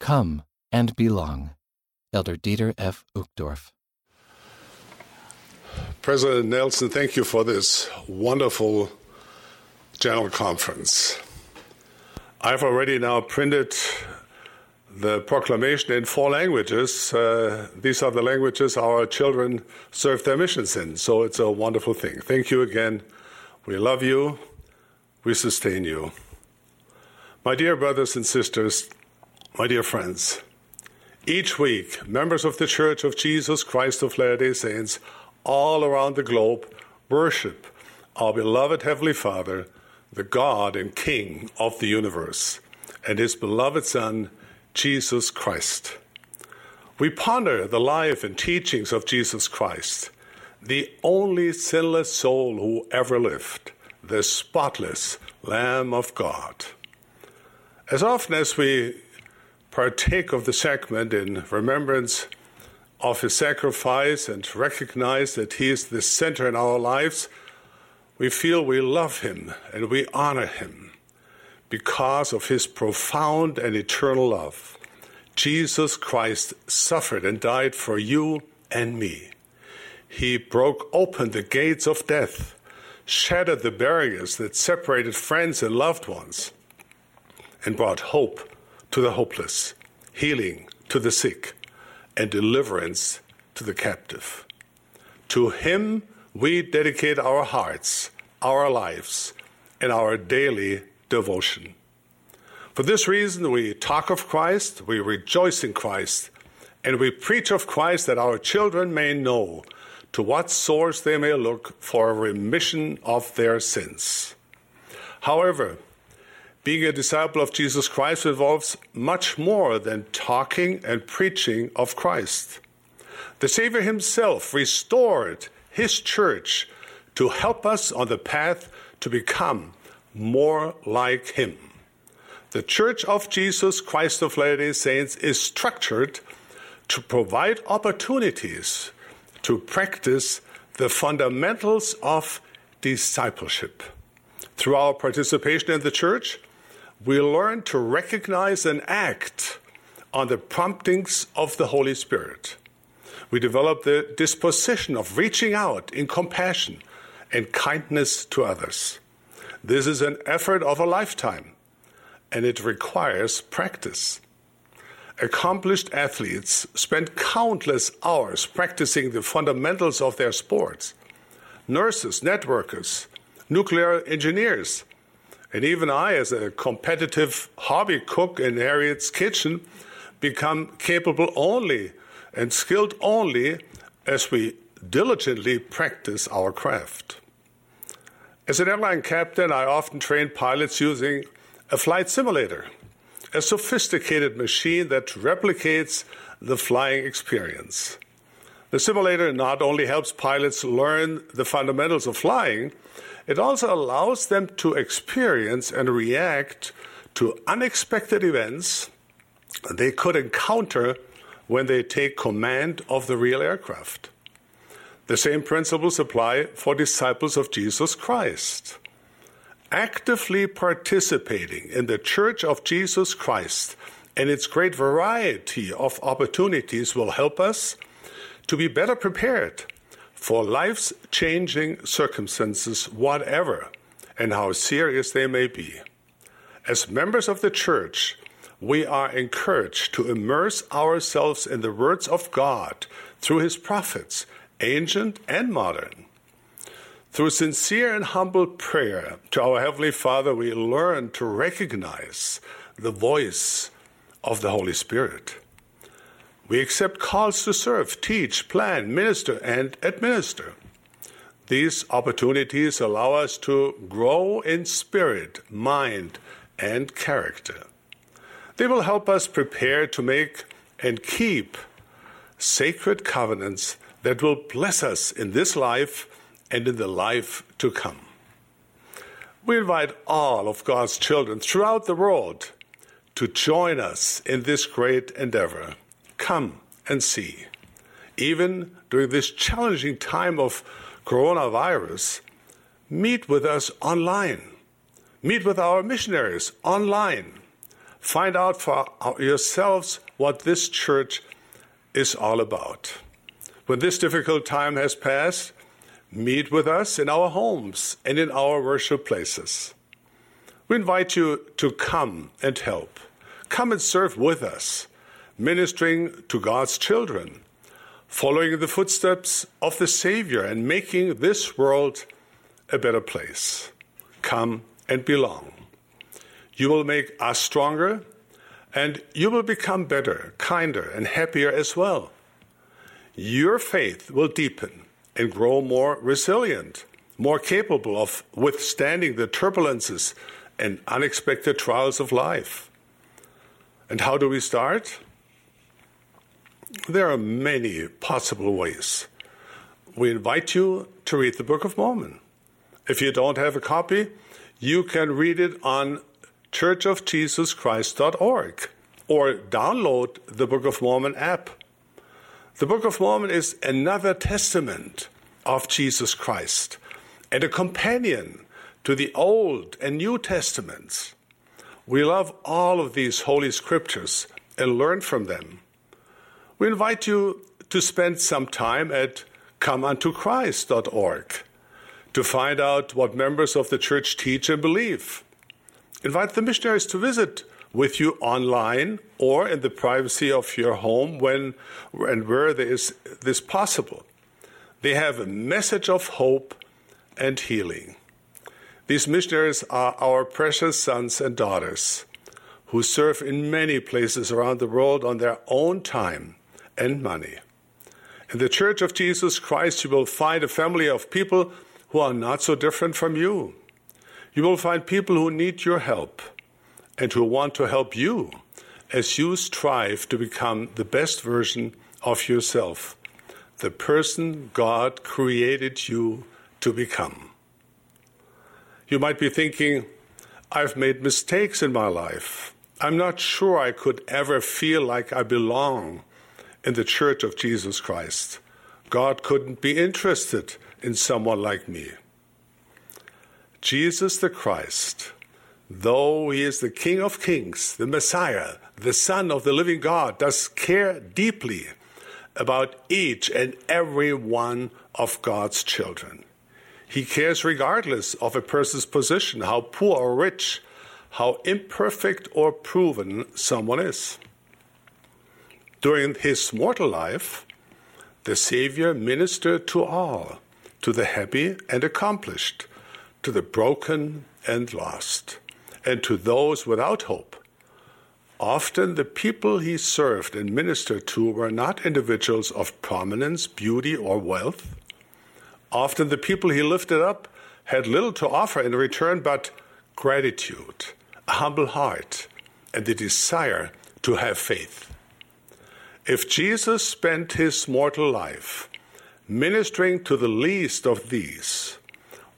Come and belong. Elder Dieter F. Uchtdorf. President Nelson, thank you for this wonderful general conference. I've already now printed the proclamation in four languages. Uh, these are the languages our children serve their missions in, so it's a wonderful thing. Thank you again. We love you, we sustain you. My dear brothers and sisters, my dear friends, each week, members of the Church of Jesus Christ of Latter day Saints all around the globe worship our beloved Heavenly Father, the God and King of the universe, and His beloved Son, Jesus Christ. We ponder the life and teachings of Jesus Christ, the only sinless soul who ever lived, the spotless Lamb of God. As often as we partake of the sacrament in remembrance of his sacrifice and recognize that he is the center in our lives, we feel we love him and we honor him because of his profound and eternal love. Jesus Christ suffered and died for you and me. He broke open the gates of death, shattered the barriers that separated friends and loved ones and brought hope to the hopeless, healing to the sick, and deliverance to the captive. To him we dedicate our hearts, our lives, and our daily devotion. For this reason, we talk of Christ, we rejoice in Christ, and we preach of Christ that our children may know to what source they may look for a remission of their sins. However, being a disciple of Jesus Christ involves much more than talking and preaching of Christ. The Savior Himself restored His church to help us on the path to become more like Him. The Church of Jesus Christ of Latter day Saints is structured to provide opportunities to practice the fundamentals of discipleship. Through our participation in the church, we learn to recognize and act on the promptings of the Holy Spirit. We develop the disposition of reaching out in compassion and kindness to others. This is an effort of a lifetime, and it requires practice. Accomplished athletes spend countless hours practicing the fundamentals of their sports. Nurses, networkers, nuclear engineers, and even I, as a competitive hobby cook in Harriet's kitchen, become capable only and skilled only as we diligently practice our craft. As an airline captain, I often train pilots using a flight simulator, a sophisticated machine that replicates the flying experience. The simulator not only helps pilots learn the fundamentals of flying, it also allows them to experience and react to unexpected events they could encounter when they take command of the real aircraft. The same principles apply for disciples of Jesus Christ. Actively participating in the Church of Jesus Christ and its great variety of opportunities will help us to be better prepared for life's changing circumstances, whatever and how serious they may be. As members of the church, we are encouraged to immerse ourselves in the words of God through his prophets, ancient and modern. Through sincere and humble prayer to our Heavenly Father, we learn to recognize the voice of the Holy Spirit. We accept calls to serve, teach, plan, minister, and administer. These opportunities allow us to grow in spirit, mind, and character. They will help us prepare to make and keep sacred covenants that will bless us in this life and in the life to come. We invite all of God's children throughout the world to join us in this great endeavor. Come and see. Even during this challenging time of coronavirus, meet with us online. Meet with our missionaries online. find out for yourselves what this church is all about. When this difficult time has passed, meet with us in our homes and in our worship places. We invite you to come and help. Come and serve with us, ministering to God's children, following the footsteps of the Savior and making this world a better place. Come and belong. You will make us stronger, and you will become better, kinder, and happier as well. Your faith will deepen and grow more resilient, more capable of withstanding the turbulences and unexpected trials of life. And how do we start? There are many possible ways. We invite you to read the Book of Mormon. If you don't have a copy, you can read it on churchofjesuschrist.org or download the Book of Mormon app. The Book of Mormon is another testament of Jesus Christ and a companion to the Old and New Testaments. We love all of these holy scriptures and learn from them. We invite you to spend some time at comeuntochrist.org to find out what members of the church teach and believe. Invite the missionaries to visit with you online or in the privacy of your home when and where there is this possible. They have a message of hope and healing. These missionaries are our precious sons and daughters who serve in many places around the world on their own time and money. In the Church of Jesus Christ, you will find a family of people who are not so different from you. You will find people who need your help and who want to help you as you strive to become the best version of yourself, the person God created you to become. You might be thinking, I've made mistakes in my life. I'm not sure I could ever feel like I belong in the Church of Jesus Christ. God couldn't be interested in someone like me. Jesus the Christ though he is the King of Kings, the Messiah, the Son of the living God, does care deeply about each and every one of God's children. He cares regardless of a person's position, how poor or rich, how imperfect or proven someone is. During his mortal life, the Savior ministered to all, to the happy and accomplished, to the broken and lost and to those without hope. Often the people he served and ministered to were not individuals of prominence, beauty, or wealth. Often the people he lifted up had little to offer in return but gratitude, a humble heart, and the desire to have faith. If Jesus spent his mortal life ministering to the least of these,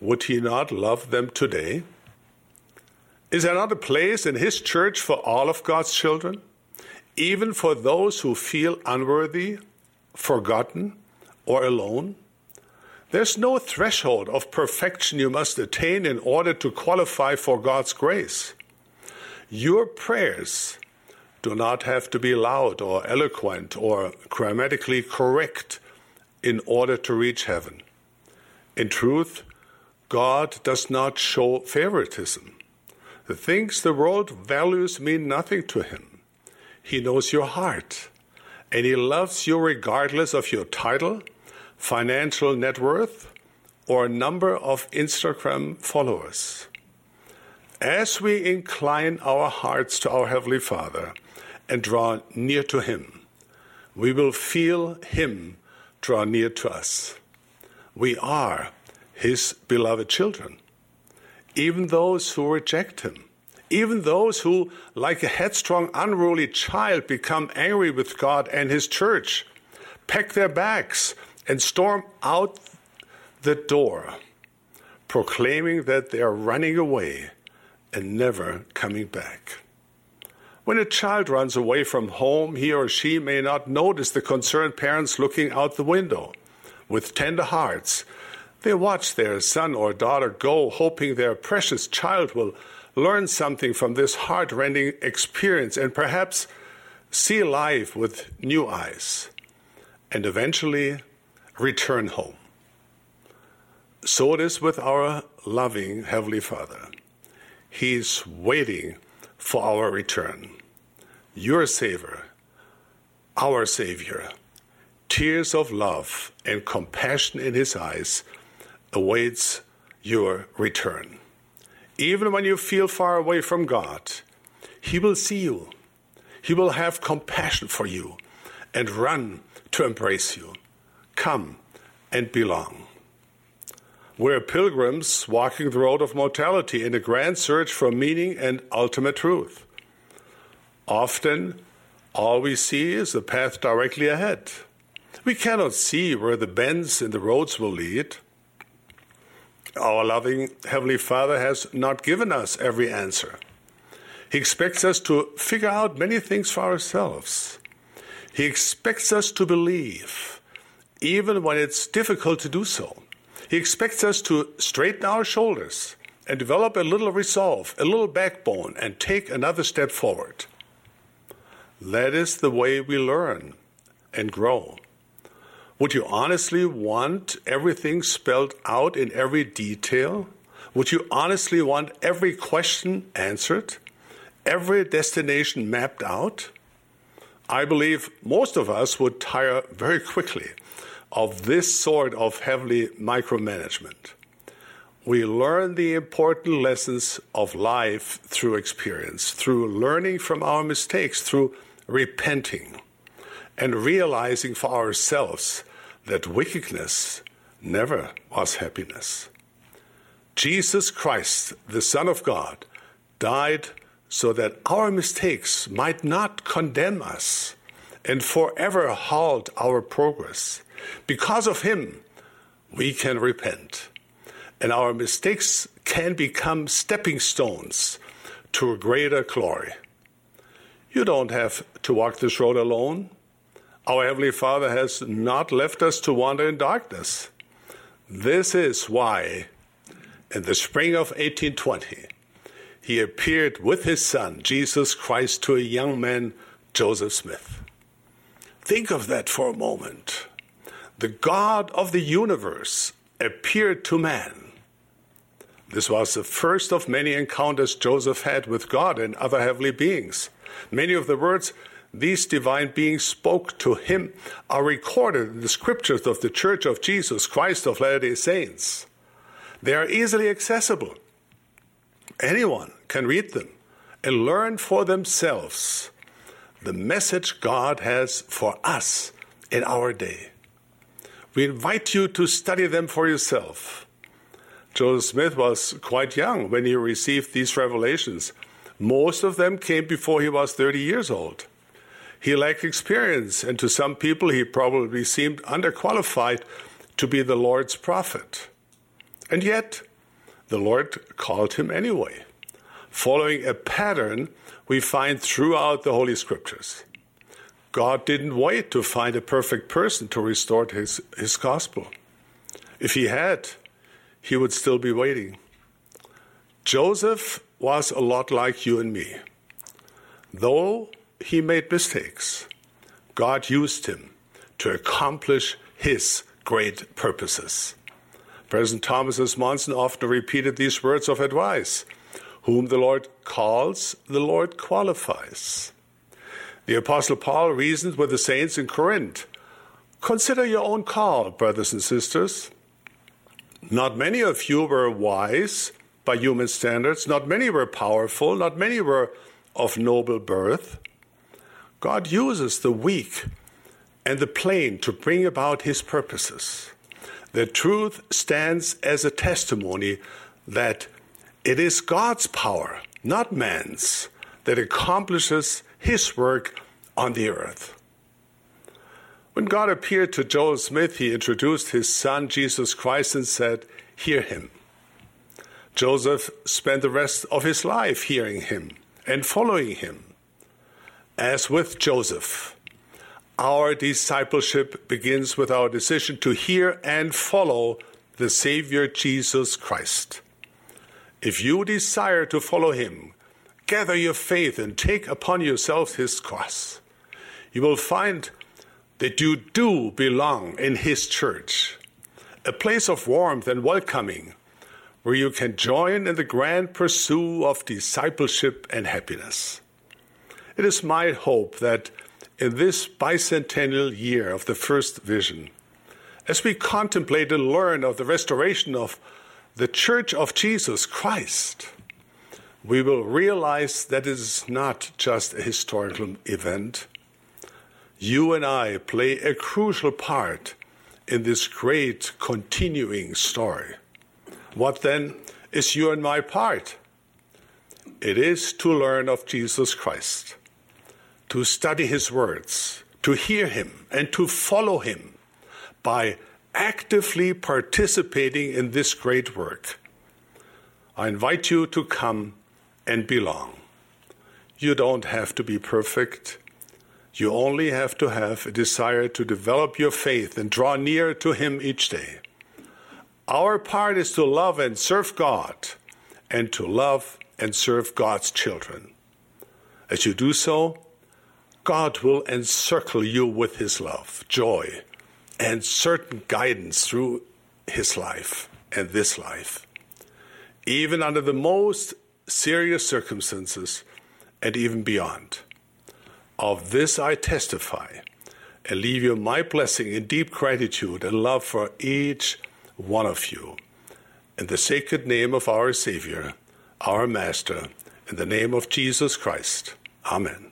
would he not love them today? Is there not a place in His church for all of God's children, even for those who feel unworthy, forgotten, or alone? There's no threshold of perfection you must attain in order to qualify for God's grace. Your prayers do not have to be loud or eloquent or grammatically correct in order to reach heaven. In truth, God does not show favoritism. The things the world values mean nothing to him. He knows your heart, and he loves you regardless of your title, financial net worth, or number of Instagram followers. As we incline our hearts to our Heavenly Father and draw near to Him, we will feel Him draw near to us. We are His beloved children even those who reject him, even those who, like a headstrong, unruly child, become angry with God and his church, pack their bags, and storm out the door, proclaiming that they are running away and never coming back. When a child runs away from home, he or she may not notice the concerned parents looking out the window with tender hearts they watch their son or daughter go, hoping their precious child will learn something from this heart rending experience and perhaps see life with new eyes and eventually return home. So it is with our loving Heavenly Father. He's waiting for our return. Your Savior, our Savior, tears of love and compassion in His eyes awaits your return. Even when you feel far away from God, He will see you. He will have compassion for you and run to embrace you. Come and belong. We're pilgrims walking the road of mortality in a grand search for meaning and ultimate truth. Often, all we see is the path directly ahead. We cannot see where the bends in the roads will lead. Our loving Heavenly Father has not given us every answer. He expects us to figure out many things for ourselves. He expects us to believe, even when it's difficult to do so. He expects us to straighten our shoulders and develop a little resolve, a little backbone, and take another step forward. That is the way we learn and grow. Would you honestly want everything spelled out in every detail? Would you honestly want every question answered? Every destination mapped out? I believe most of us would tire very quickly of this sort of heavily micromanagement. We learn the important lessons of life through experience, through learning from our mistakes, through repenting, and realizing for ourselves that wickedness never was happiness. Jesus Christ, the Son of God, died so that our mistakes might not condemn us and forever halt our progress. Because of Him, we can repent, and our mistakes can become stepping stones to a greater glory. You don't have to walk this road alone. Our Heavenly Father has not left us to wander in darkness. This is why, in the spring of 1820, he appeared with his son, Jesus Christ, to a young man, Joseph Smith. Think of that for a moment. The God of the universe appeared to man. This was the first of many encounters Joseph had with God and other heavenly beings. Many of the words these divine beings spoke to him are recorded in the scriptures of the Church of Jesus Christ of Latter day Saints. They are easily accessible. Anyone can read them and learn for themselves the message God has for us in our day. We invite you to study them for yourself. Joseph Smith was quite young when he received these revelations. Most of them came before he was 30 years old. He lacked experience, and to some people, he probably seemed underqualified to be the Lord's prophet. And yet, the Lord called him anyway, following a pattern we find throughout the Holy Scriptures. God didn't wait to find a perfect person to restore his, his gospel. If he had, he would still be waiting. Joseph was a lot like you and me. Though he made mistakes, God used him to accomplish his great purposes. President Thomas S. Monson often repeated these words of advice Whom the Lord calls, the Lord qualifies. The Apostle Paul reasoned with the saints in Corinth Consider your own call, brothers and sisters. Not many of you were wise by human standards, not many were powerful, not many were of noble birth. God uses the weak and the plain to bring about his purposes. The truth stands as a testimony that it is God's power, not man's, that accomplishes his work on the earth. When God appeared to Joseph Smith, he introduced his son Jesus Christ and said, Hear him. Joseph spent the rest of his life hearing him and following him. As with Joseph, our discipleship begins with our decision to hear and follow the Savior Jesus Christ. If you desire to follow him, gather your faith and take upon yourselves his cross. You will find that you do belong in his church, a place of warmth and welcoming where you can join in the grand pursuit of discipleship and happiness. It is my hope that in this bicentennial year of the first vision, as we contemplate and learn of the restoration of the Church of Jesus Christ, we will realize that it is not just a historical event. You and I play a crucial part in this great continuing story. What then is your and my part? It is to learn of Jesus Christ, to study his words, to hear him, and to follow him by actively participating in this great work. I invite you to come and belong. You don't have to be perfect. You only have to have a desire to develop your faith and draw near to Him each day. Our part is to love and serve God and to love and serve God's children. As you do so, God will encircle you with His love, joy, and certain guidance through His life and this life. Even under the most serious circumstances and even beyond. Of this I testify and leave you my blessing in deep gratitude and love for each one of you. In the sacred name of our Savior, our Master, in the name of Jesus Christ. Amen.